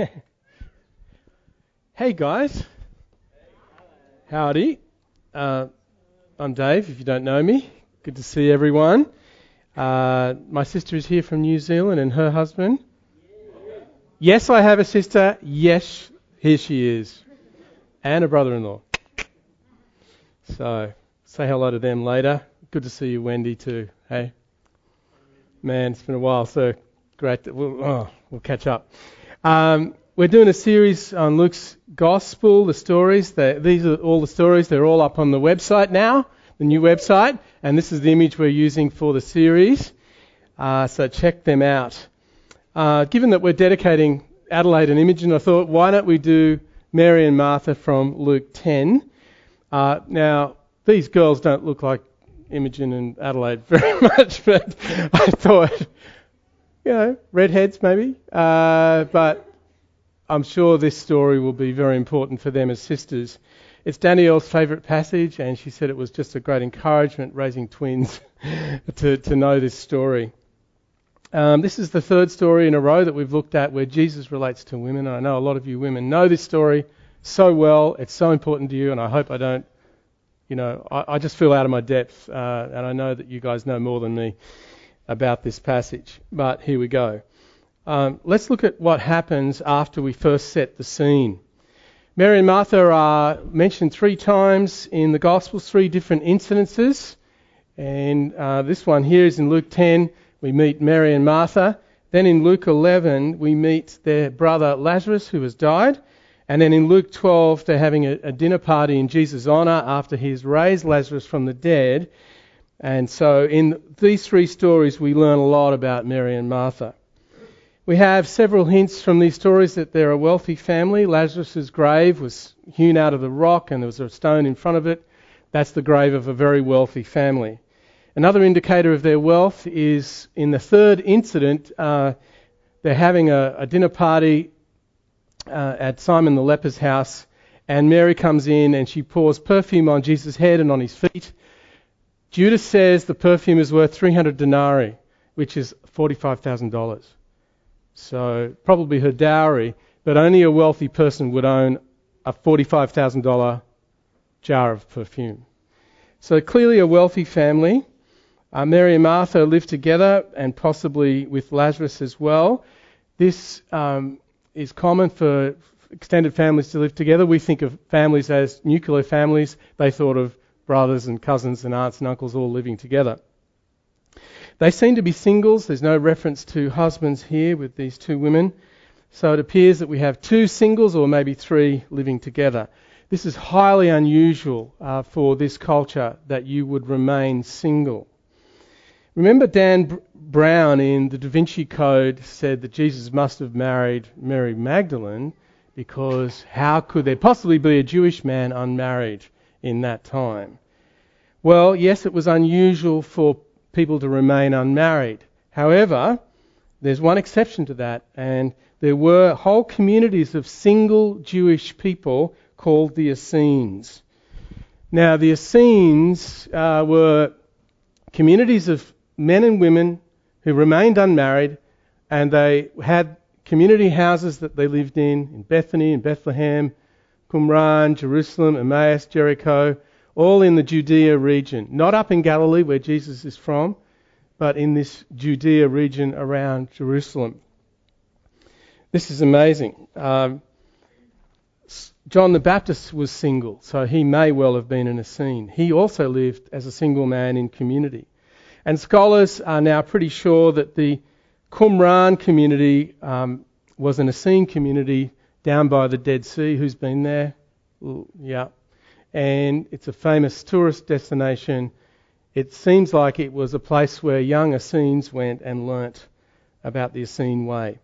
hey guys. Howdy. Uh, I'm Dave, if you don't know me. Good to see everyone. Uh, my sister is here from New Zealand and her husband. Yes, I have a sister. Yes, here she is. And a brother in law. So, say hello to them later. Good to see you, Wendy, too. Hey? Man, it's been a while, so great. We'll, oh, we'll catch up. Um, we're doing a series on Luke's Gospel, the stories. these are all the stories. They're all up on the website now, the new website, and this is the image we're using for the series. Uh, so check them out. Uh, given that we're dedicating Adelaide and Imogen, I thought, why don't we do Mary and Martha from Luke 10? Uh, now, these girls don't look like Imogen and Adelaide very much, but I thought, you know, redheads maybe. Uh, but I'm sure this story will be very important for them as sisters. It's Danielle's favourite passage, and she said it was just a great encouragement raising twins to, to know this story. Um, this is the third story in a row that we've looked at where Jesus relates to women. And I know a lot of you women know this story so well. It's so important to you, and I hope I don't, you know, I, I just feel out of my depth, uh, and I know that you guys know more than me about this passage. But here we go. Um, let's look at what happens after we first set the scene. Mary and Martha are mentioned three times in the Gospels, three different incidences. And uh, this one here is in Luke 10. We meet Mary and Martha. Then in Luke 11, we meet their brother Lazarus, who has died. And then in Luke 12, they're having a, a dinner party in Jesus' honour after he's raised Lazarus from the dead. And so in these three stories, we learn a lot about Mary and Martha. We have several hints from these stories that they're a wealthy family. Lazarus' grave was hewn out of the rock and there was a stone in front of it. That's the grave of a very wealthy family. Another indicator of their wealth is in the third incident, uh, they're having a, a dinner party uh, at Simon the leper's house, and Mary comes in and she pours perfume on Jesus' head and on his feet. Judas says the perfume is worth 300 denarii, which is $45,000. So probably her dowry, but only a wealthy person would own a $45,000 jar of perfume. So clearly a wealthy family. Uh, Mary and Martha live together and possibly with Lazarus as well. This um, is common for extended families to live together. We think of families as nuclear families. They thought of brothers and cousins and aunts and uncles all living together. They seem to be singles. There's no reference to husbands here with these two women. So it appears that we have two singles or maybe three living together. This is highly unusual uh, for this culture that you would remain single. Remember, Dan B- Brown in the Da Vinci Code said that Jesus must have married Mary Magdalene because how could there possibly be a Jewish man unmarried in that time? Well, yes, it was unusual for people to remain unmarried. However, there's one exception to that, and there were whole communities of single Jewish people called the Essenes. Now, the Essenes uh, were communities of men and women who remained unmarried, and they had community houses that they lived in in Bethany, in Bethlehem, Qumran, Jerusalem, Emmaus, Jericho, all in the Judea region, not up in Galilee where Jesus is from, but in this Judea region around Jerusalem. This is amazing. Um, John the Baptist was single, so he may well have been an Essene. He also lived as a single man in community. And scholars are now pretty sure that the Qumran community um, was an Essene community down by the Dead Sea. Who's been there? Yeah, and it's a famous tourist destination. It seems like it was a place where young Essenes went and learnt about the Essene way.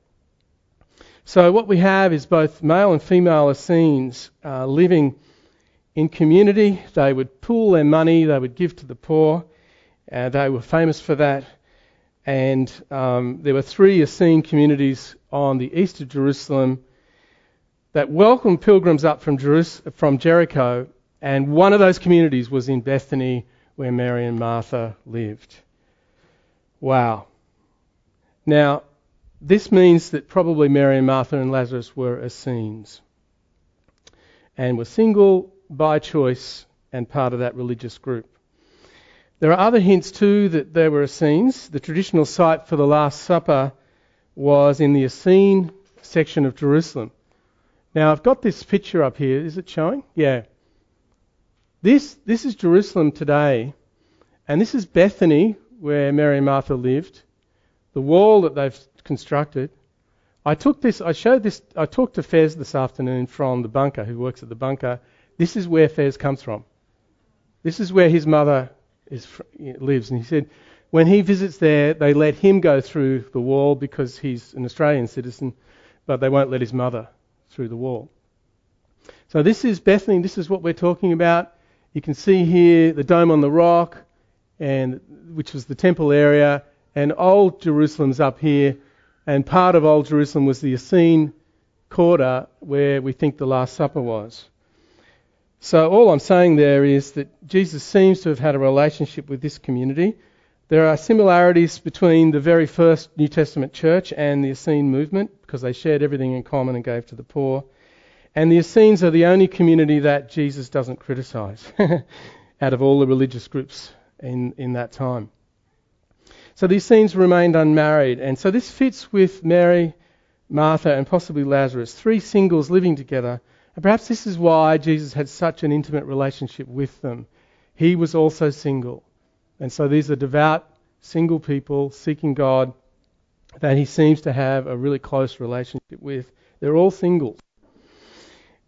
So what we have is both male and female Essenes uh, living in community. They would pool their money, they would give to the poor. Uh, they were famous for that. And um, there were three Essene communities on the east of Jerusalem that welcomed pilgrims up from, from Jericho and one of those communities was in Bethany, where Mary and Martha lived. Wow. Now, this means that probably Mary and Martha and Lazarus were Essenes and were single by choice and part of that religious group. There are other hints too that they were Essenes. The traditional site for the Last Supper was in the Essene section of Jerusalem. Now I've got this picture up here. Is it showing? Yeah. This this is Jerusalem today, and this is Bethany where Mary and Martha lived. The wall that they've constructed. I took this. I showed this. I talked to Fez this afternoon from the bunker, who works at the bunker. This is where Fez comes from. This is where his mother is, lives, and he said when he visits there, they let him go through the wall because he's an Australian citizen, but they won't let his mother through the wall. So this is Bethany. This is what we're talking about. You can see here the dome on the rock, and which was the temple area, and old Jerusalem's up here, and part of old Jerusalem was the Essene quarter where we think the Last Supper was. So all I'm saying there is that Jesus seems to have had a relationship with this community. There are similarities between the very first New Testament church and the Essene movement because they shared everything in common and gave to the poor. And the Essenes are the only community that Jesus doesn't criticize out of all the religious groups in, in that time. So the Essenes remained unmarried. And so this fits with Mary, Martha, and possibly Lazarus, three singles living together. And perhaps this is why Jesus had such an intimate relationship with them. He was also single. And so these are devout, single people seeking God that he seems to have a really close relationship with. They're all singles.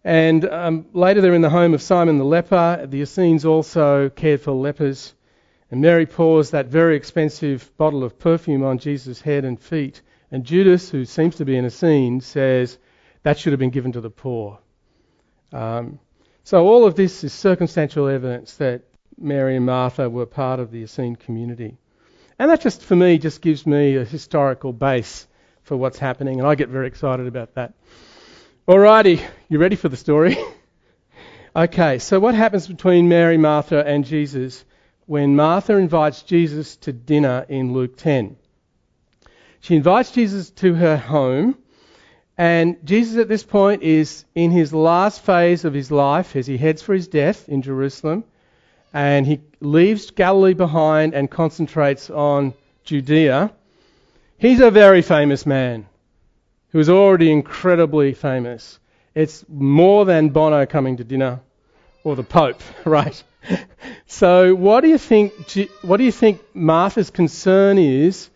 And um, later they're in the home of Simon the leper. The Essenes also cared for lepers. And Mary pours that very expensive bottle of perfume on Jesus' head and feet. And Judas, who seems to be an Essene, says that should have been given to the poor. Um, so all of this is circumstantial evidence that Mary and Martha were part of the Essene community. And that just, for me, just gives me a historical base for what's happening, and I get very excited about that. Alrighty, you ready for the story? okay, so what happens between Mary, Martha, and Jesus when Martha invites Jesus to dinner in Luke 10? She invites Jesus to her home, and Jesus at this point is in his last phase of his life as he heads for his death in Jerusalem and he leaves Galilee behind and concentrates on Judea. He's a very famous man who is already incredibly famous. It's more than Bono coming to dinner or the Pope, right? so, what do you think? What do you think Martha's concern is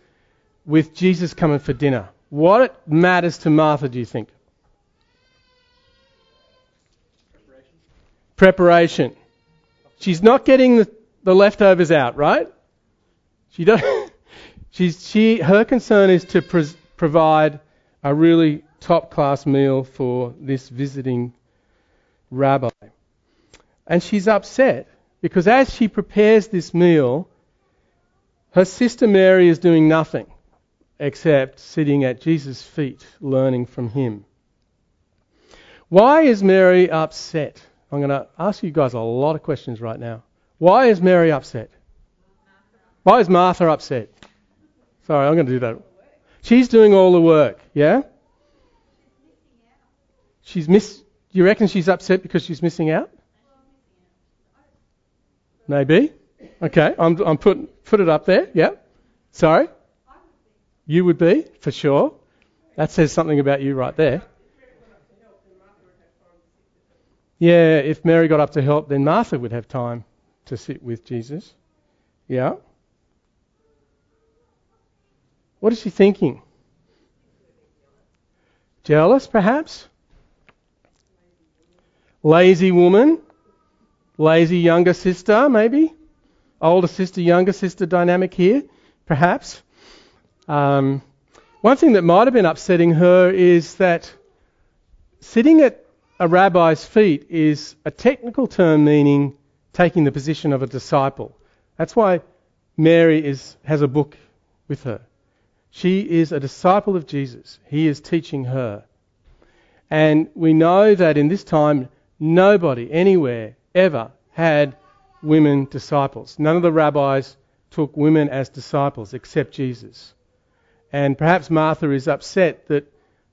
with Jesus coming for dinner? What matters to Martha? Do you think? Preparation. Preparation. She's not getting the, the leftovers out, right? She does. She's, she, her concern is to provide a really top class meal for this visiting rabbi. And she's upset because as she prepares this meal, her sister Mary is doing nothing except sitting at Jesus' feet learning from him. Why is Mary upset? I'm going to ask you guys a lot of questions right now. Why is Mary upset? Why is Martha upset? Sorry, I'm going to do that. She's doing all the work, yeah? She's miss. You reckon she's upset because she's missing out? Maybe. Okay, I'm, I'm put put it up there. Yeah. Sorry. You would be for sure. That says something about you right there. Yeah, if Mary got up to help, then Martha would have time to sit with Jesus. Yeah. What is she thinking? Jealous, perhaps? Lazy woman? Lazy younger sister, maybe? Older sister, younger sister dynamic here, perhaps? Um, one thing that might have been upsetting her is that sitting at a rabbi's feet is a technical term meaning taking the position of a disciple. That's why Mary is, has a book with her. She is a disciple of Jesus. He is teaching her. And we know that in this time, nobody anywhere ever had women disciples. None of the rabbis took women as disciples except Jesus. And perhaps Martha is upset that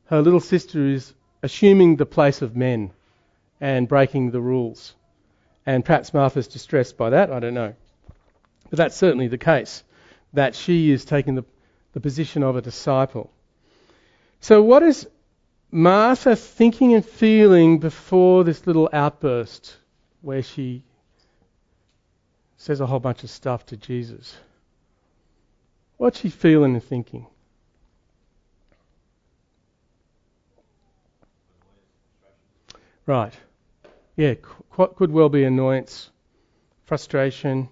her little sister is assuming the place of men and breaking the rules. And perhaps Martha's distressed by that, I don't know. But that's certainly the case, that she is taking the, the position of a disciple. So, what is Martha thinking and feeling before this little outburst where she says a whole bunch of stuff to Jesus? What's she feeling and thinking? Right. Yeah, qu- could well be annoyance, frustration.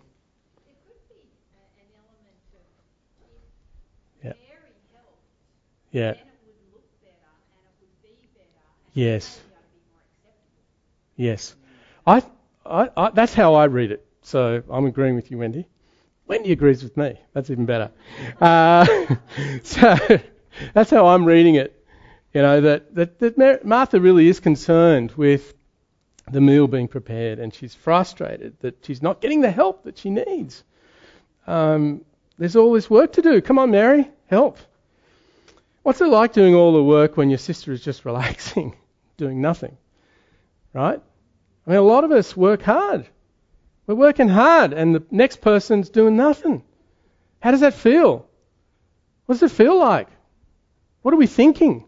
Yeah. Yeah. Yes. Yes. I, I, I, that's how I read it. So I'm agreeing with you, Wendy. Wendy agrees with me. That's even better. Uh, so that's how I'm reading it. You know, that, that, that Martha really is concerned with the meal being prepared and she's frustrated that she's not getting the help that she needs. Um, there's all this work to do. Come on, Mary, help. What's it like doing all the work when your sister is just relaxing, doing nothing? Right? I mean, a lot of us work hard. We're working hard, and the next person's doing nothing. How does that feel? What does it feel like? What are we thinking?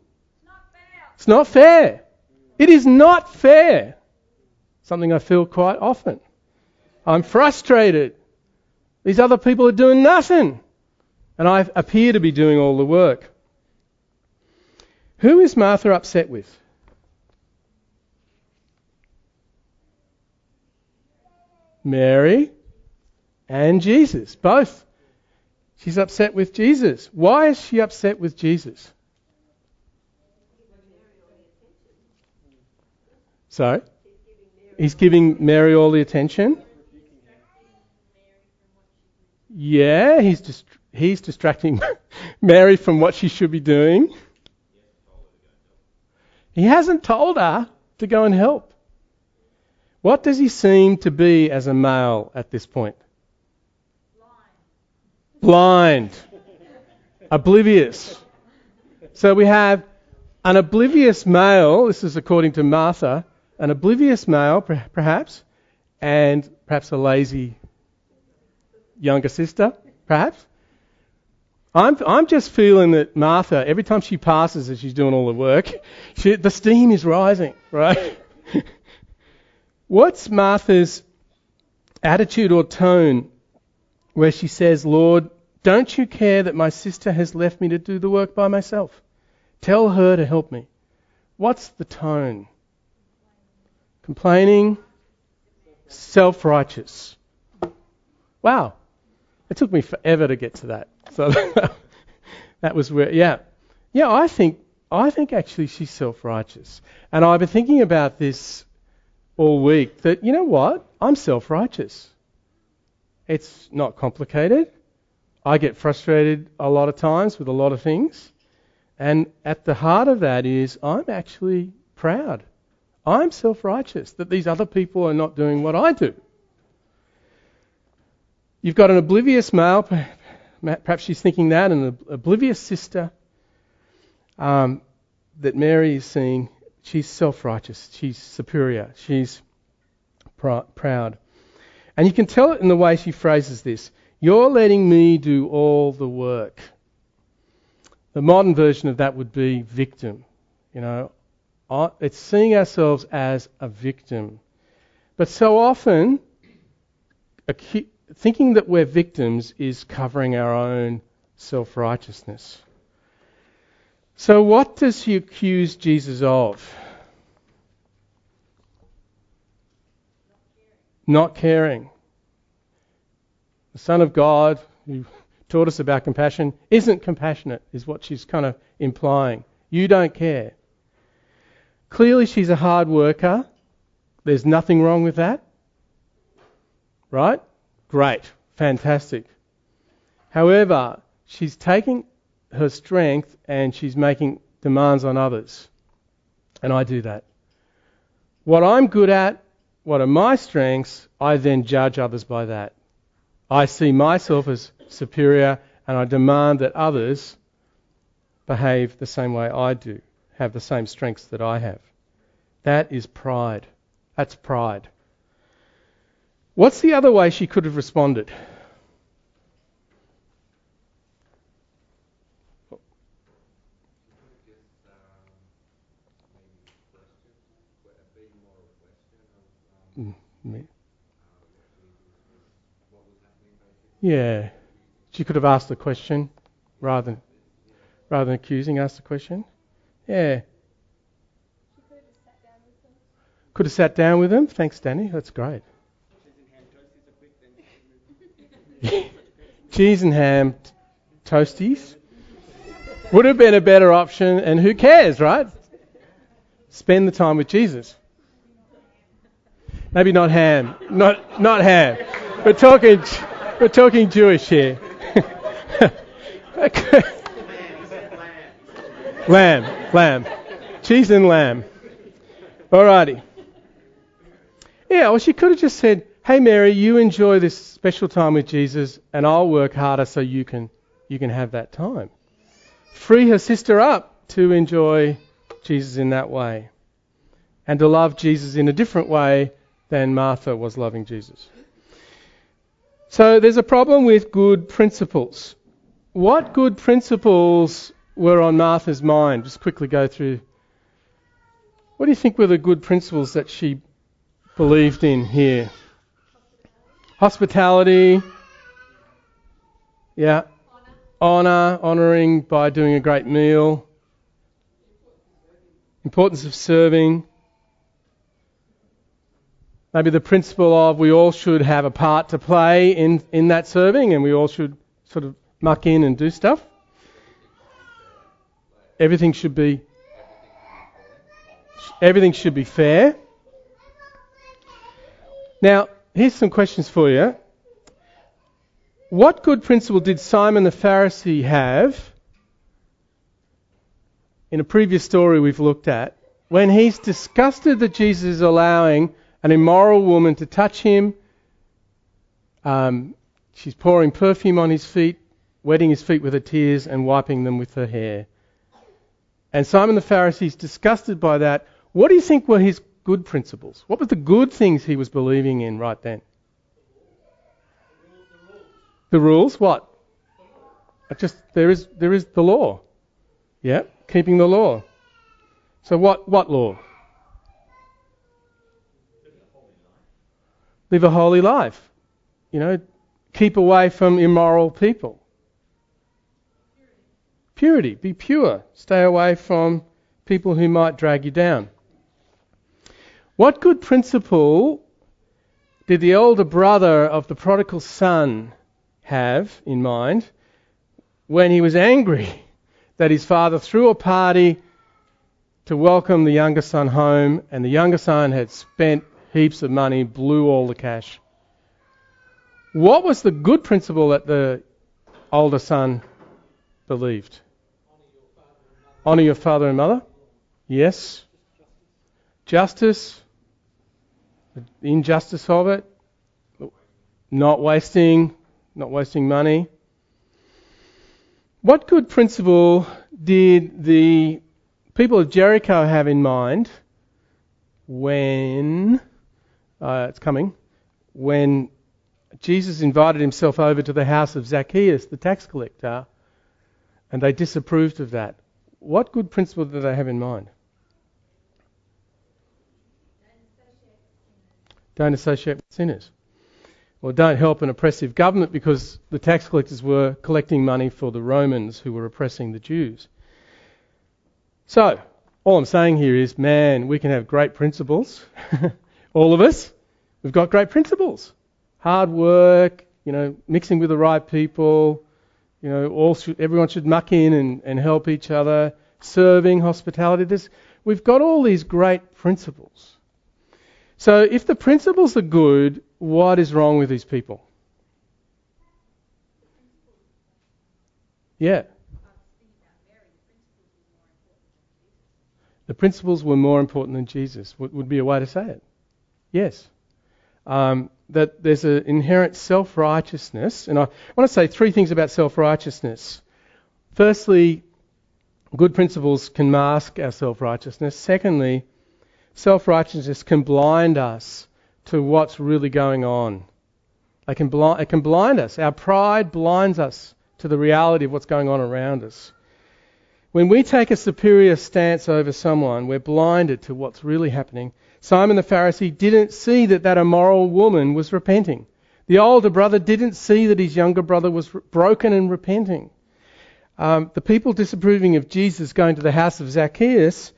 It's not fair. It is not fair. Something I feel quite often. I'm frustrated. These other people are doing nothing. And I appear to be doing all the work. Who is Martha upset with? Mary and Jesus, both. She's upset with Jesus. Why is she upset with Jesus? So, he's giving Mary all the attention. Yeah, he's dist- he's distracting Mary from what she should be doing. He hasn't told her to go and help. What does he seem to be as a male at this point? Blind. Oblivious. So we have an oblivious male, this is according to Martha, an oblivious male, perhaps, and perhaps a lazy younger sister, perhaps. I'm, I'm just feeling that Martha, every time she passes as she's doing all the work, she, the steam is rising, right? What's Martha's attitude or tone where she says, Lord, don't you care that my sister has left me to do the work by myself? Tell her to help me. What's the tone? Complaining, self righteous. Wow. It took me forever to get to that. So that was where, yeah. Yeah, I think, I think actually she's self righteous. And I've been thinking about this all week that, you know what? I'm self righteous. It's not complicated. I get frustrated a lot of times with a lot of things. And at the heart of that is I'm actually proud I'm self righteous that these other people are not doing what I do. You've got an oblivious male, perhaps she's thinking that, an oblivious sister um, that Mary is seeing. She's self righteous, she's superior, she's pr- proud. And you can tell it in the way she phrases this You're letting me do all the work. The modern version of that would be victim. You know, it's seeing ourselves as a victim. But so often, thinking that we're victims is covering our own self righteousness. So, what does he accuse Jesus of? Not caring. The Son of God, who taught us about compassion, isn't compassionate, is what she's kind of implying. You don't care. Clearly, she's a hard worker. There's nothing wrong with that. Right? Great. Fantastic. However, she's taking her strength and she's making demands on others. And I do that. What I'm good at, what are my strengths, I then judge others by that. I see myself as superior and I demand that others behave the same way I do, have the same strengths that I have. That is pride. That's pride. What's the other way she could have responded? Mm, yeah, she could have asked the question rather than rather than accusing. Asked the question. Yeah. Could have sat down with them. Thanks, Danny. That's great. Cheese and ham toasties would have been a better option, and who cares, right? Spend the time with Jesus. Maybe not ham, not not ham. We're talking we're talking Jewish here. lamb, lamb, cheese and lamb. Alrighty. Yeah, well, she could have just said, "Hey, Mary, you enjoy this special time with Jesus, and I'll work harder so you can you can have that time." Free her sister up to enjoy Jesus in that way, and to love Jesus in a different way than Martha was loving Jesus. So there's a problem with good principles. What good principles were on Martha's mind? Just quickly go through. What do you think were the good principles that she believed in here? Hospitality. Yeah. Honour, honouring by doing a great meal. Importance of serving. Maybe the principle of we all should have a part to play in, in that serving and we all should sort of muck in and do stuff. Everything should be everything should be fair. Now, here's some questions for you. What good principle did Simon the Pharisee have in a previous story we've looked at when he's disgusted that Jesus is allowing an immoral woman to touch him. Um, she's pouring perfume on his feet, wetting his feet with her tears, and wiping them with her hair. And Simon the Pharisee is disgusted by that. What do you think were his good principles? What were the good things he was believing in right then? The rules? What? Just there is there is the law. Yeah, keeping the law. So what what law? live a holy life. You know, keep away from immoral people. Purity, be pure. Stay away from people who might drag you down. What good principle did the older brother of the prodigal son have in mind when he was angry that his father threw a party to welcome the younger son home and the younger son had spent heaps of money, blew all the cash. What was the good principle that the older son believed? Honour your father and mother? Yes. Justice? The injustice of it? Not wasting, not wasting money. What good principle did the people of Jericho have in mind when uh, it's coming, when Jesus invited himself over to the house of Zacchaeus, the tax collector, and they disapproved of that. What good principle do they have in mind? Don't associate with sinners. Or don't help an oppressive government because the tax collectors were collecting money for the Romans who were oppressing the Jews. So, all I'm saying here is, man, we can have great principles. All of us, we've got great principles. Hard work, you know, mixing with the right people, you know, all should, everyone should muck in and, and help each other, serving, hospitality. There's, we've got all these great principles. So if the principles are good, what is wrong with these people? Yeah. The principles were more important than Jesus, would, would be a way to say it. Yes. Um, that there's an inherent self righteousness. And I want to say three things about self righteousness. Firstly, good principles can mask our self righteousness. Secondly, self righteousness can blind us to what's really going on. It can, blind, it can blind us. Our pride blinds us to the reality of what's going on around us. When we take a superior stance over someone, we're blinded to what's really happening. Simon the Pharisee didn't see that that immoral woman was repenting. The older brother didn't see that his younger brother was broken and repenting. Um, the people disapproving of Jesus going to the house of Zacchaeus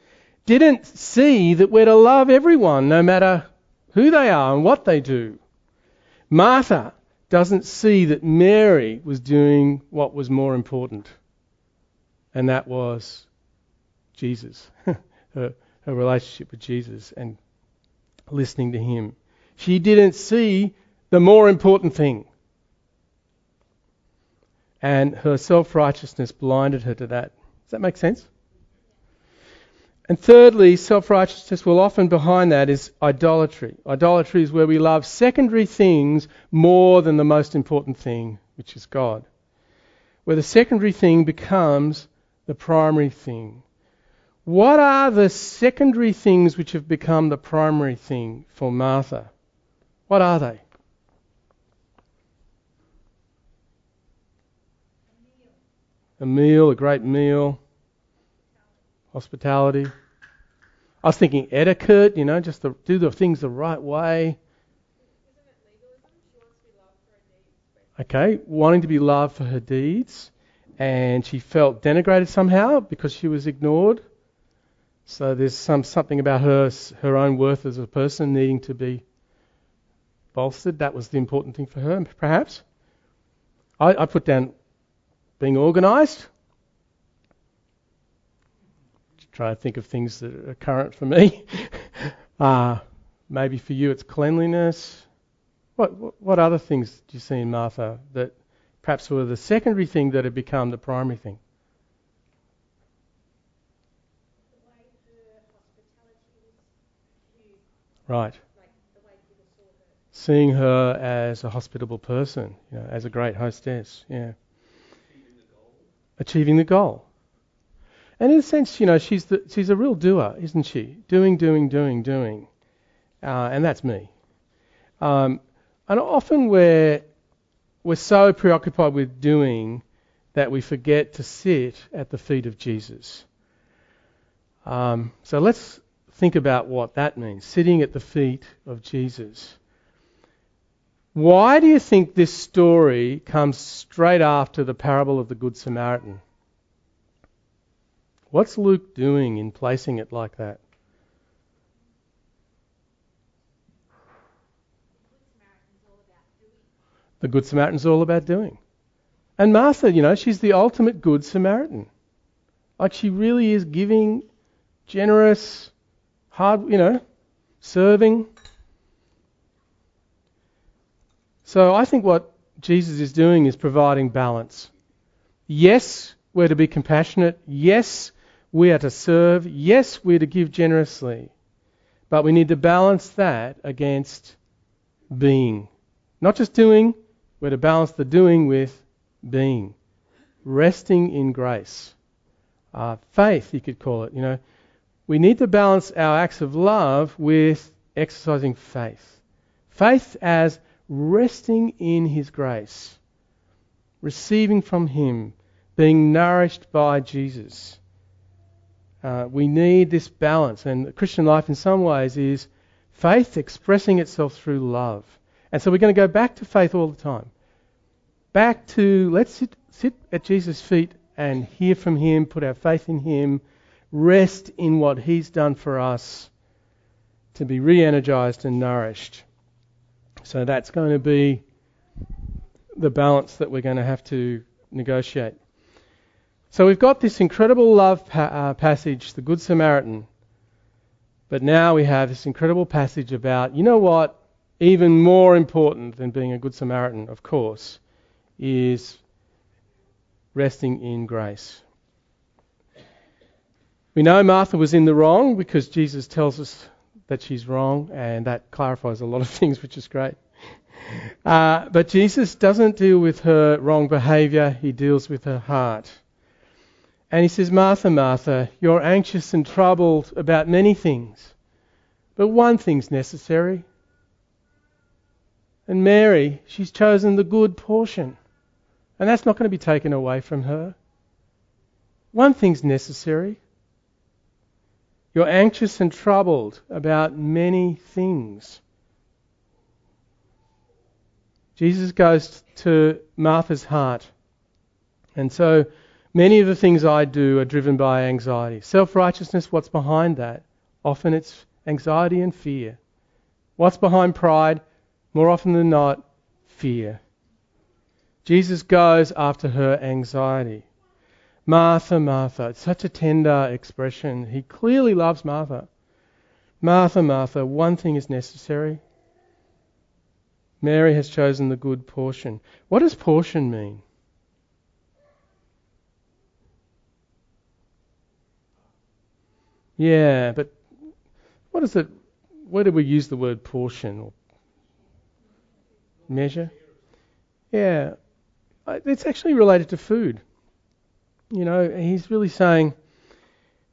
didn't see that we're to love everyone, no matter who they are and what they do. Martha doesn't see that Mary was doing what was more important, and that was Jesus, her, her relationship with Jesus and listening to Him. She didn't see the more important thing. And her self righteousness blinded her to that. Does that make sense? And thirdly, self righteousness, well, often behind that is idolatry. Idolatry is where we love secondary things more than the most important thing, which is God. Where the secondary thing becomes the primary thing. What are the secondary things which have become the primary thing for Martha? What are they? a meal, a great meal, hospitality. I was thinking etiquette, you know, just to do the things the right way. Okay, wanting to be loved for her deeds, and she felt denigrated somehow because she was ignored. So there's some something about her her own worth as a person needing to be bolstered. That was the important thing for her, perhaps. I, I put down being organised. Try to think of things that are current for me. uh, maybe for you it's cleanliness. What, what, what other things do you see in Martha that perhaps were the secondary thing that had become the primary thing? Right. Seeing her as a hospitable person, you know, as a great hostess, yeah achieving the goal. And in a sense, you know, she's the, she's a real doer, isn't she? Doing, doing, doing, doing, uh, and that's me. Um, and often we're we're so preoccupied with doing that we forget to sit at the feet of Jesus. Um, so let's think about what that means, sitting at the feet of Jesus. Why do you think this story comes straight after the parable of the Good Samaritan? What's Luke doing in placing it like that? The Good Samaritan's all about doing. And Martha, you know, she's the ultimate Good Samaritan. Like she really is giving, generous, hard, you know, serving. So I think what Jesus is doing is providing balance. Yes, we're to be compassionate. Yes, we are to serve. Yes, we're to give generously. But we need to balance that against being. Not just doing, we're to balance the doing with being. Resting in grace. Uh, faith, you could call it. You know, we need to balance our acts of love with exercising faith. Faith as resting in His grace, receiving from Him, being nourished by Jesus. Uh, we need this balance, and Christian life, in some ways, is faith expressing itself through love. And so we're going to go back to faith all the time. Back to let's sit, sit at Jesus' feet and hear from Him, put our faith in Him, rest in what He's done for us to be re energized and nourished. So that's going to be the balance that we're going to have to negotiate. So we've got this incredible love pa- uh, passage, the Good Samaritan. But now we have this incredible passage about, you know what, even more important than being a Good Samaritan, of course, is resting in grace. We know Martha was in the wrong because Jesus tells us that she's wrong, and that clarifies a lot of things, which is great. Uh, but Jesus doesn't deal with her wrong behavior, he deals with her heart. And he says, Martha, Martha, you're anxious and troubled about many things, but one thing's necessary. And Mary, she's chosen the good portion. And that's not going to be taken away from her. One thing's necessary. You're anxious and troubled about many things. Jesus goes to Martha's heart. And so many of the things I do are driven by anxiety. Self righteousness, what's behind that? Often it's anxiety and fear. What's behind pride? More often than not, fear. Jesus goes after her anxiety. Martha, Martha. It's such a tender expression. He clearly loves Martha. Martha, Martha, one thing is necessary. Mary has chosen the good portion. What does portion mean? Yeah, but what is it? Where do we use the word portion or measure? Yeah, it's actually related to food. You know, he's really saying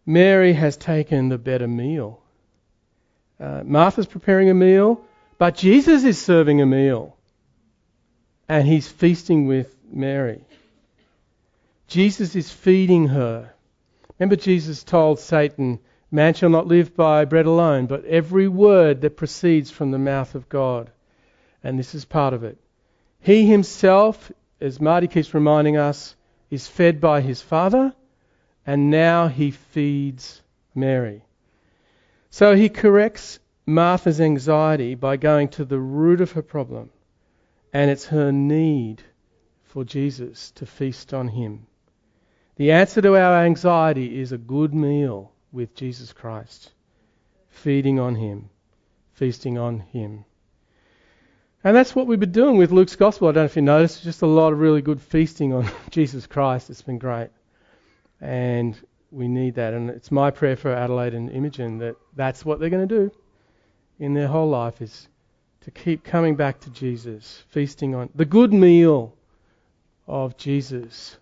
Mary has taken the better meal. Uh, Martha's preparing a meal, but Jesus is serving a meal. And he's feasting with Mary. Jesus is feeding her. Remember, Jesus told Satan, Man shall not live by bread alone, but every word that proceeds from the mouth of God. And this is part of it. He himself as Marty keeps reminding us, is fed by his father, and now he feeds Mary. So he corrects Martha's anxiety by going to the root of her problem, and it's her need for Jesus to feast on him. The answer to our anxiety is a good meal with Jesus Christ, feeding on him, feasting on him. And that's what we've been doing with Luke's Gospel. I don't know if you noticed, just a lot of really good feasting on Jesus Christ. It's been great. And we need that. And it's my prayer for Adelaide and Imogen that that's what they're going to do in their whole life is to keep coming back to Jesus, feasting on the good meal of Jesus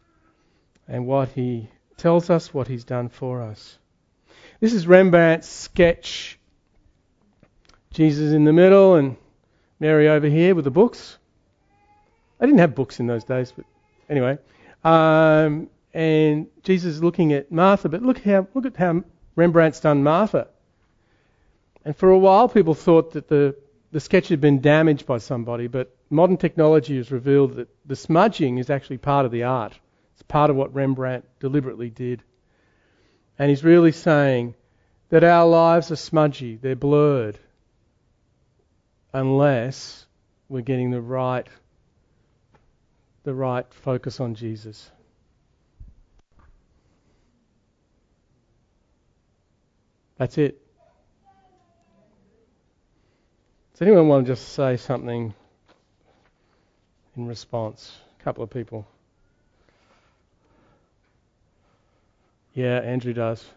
and what he tells us, what he's done for us. This is Rembrandt's sketch. Jesus in the middle and Mary over here with the books. I didn't have books in those days, but anyway. Um, and Jesus is looking at Martha, but look how look at how Rembrandt's done Martha. And for a while, people thought that the the sketch had been damaged by somebody, but modern technology has revealed that the smudging is actually part of the art. It's part of what Rembrandt deliberately did. And he's really saying that our lives are smudgy, they're blurred, unless we're getting the right the right focus on Jesus. That's it. Does anyone want to just say something in response? A couple of people. Yeah, Andrew does. Yeah.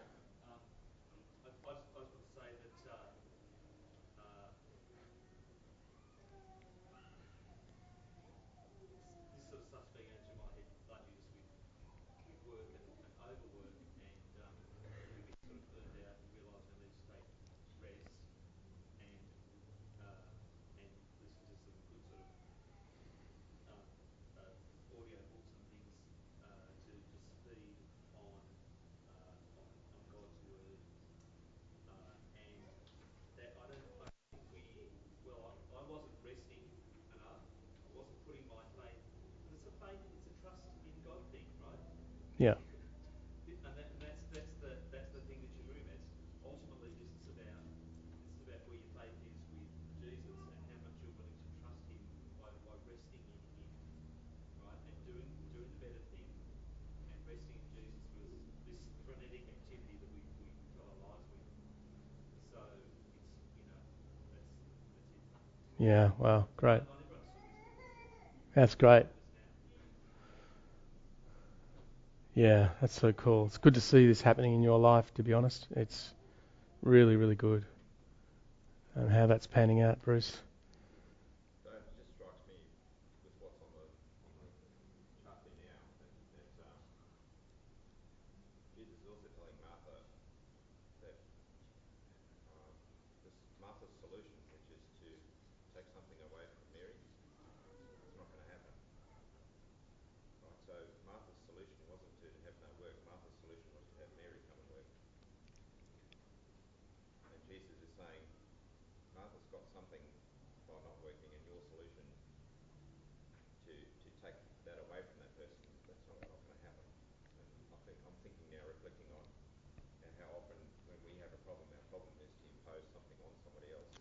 And, that, and that's, that's, the, that's the thing that you're doing. That's ultimately this is about this is about where your faith is with Jesus and how much you're willing to trust Him by, by resting in Him, right? And doing doing the better thing and resting in Jesus was this frenetic activity that we, we fill our lives with. So it's you know that's that's it. Yeah. Wow. Great. That's great. Yeah, that's so cool. It's good to see this happening in your life, to be honest. It's really, really good. And how that's panning out, Bruce.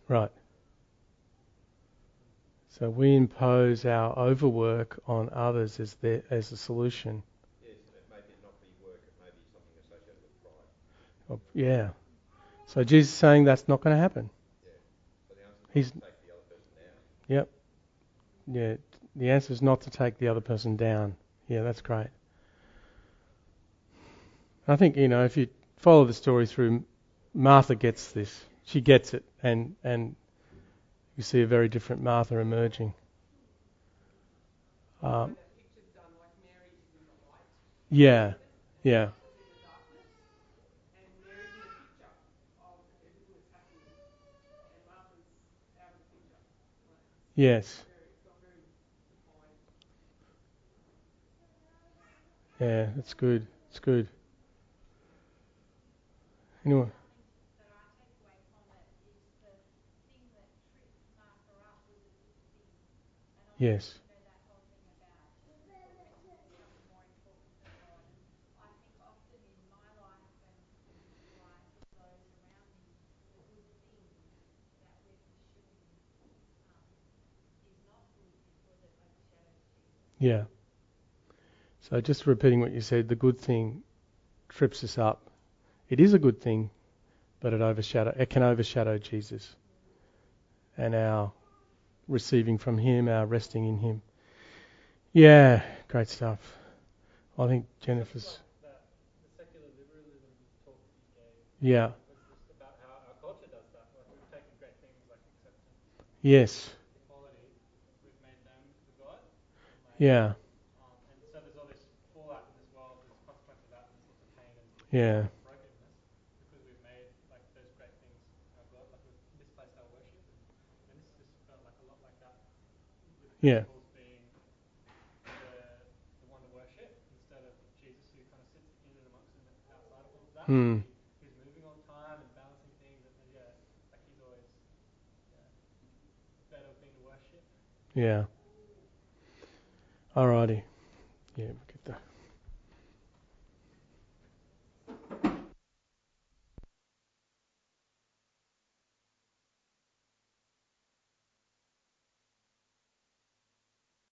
Right. So we impose our overwork on others as the as a solution. Yes, and it may not be work, it may be something associated with pride. Oh, Yeah. So Jesus is saying that's not going to happen. So the answer is He's- not to take the other person down. Yeah. The answer is not to take the other person down. Yeah, that's great. I think you know if you follow the story through, Martha gets this. She gets it, and and you see a very different Martha emerging. Um, yeah, yeah, yes, yeah. That's good. It's good. Anyone? Jesus. Yeah. So just repeating what you said, the good thing trips us up. It is a good thing, but it overshadow it can overshadow Jesus and our receiving from Him, our resting in Him. Yeah, great stuff. I think Jennifer's. The, the secular liberalism talk that you gave Yeah. was just about how our culture does that. Like we've taken great things like Yes. equality, we've made them to God. Yeah. Um, so there's all this fallout in this world, there's to worship. Yeah. Alrighty. Yeah.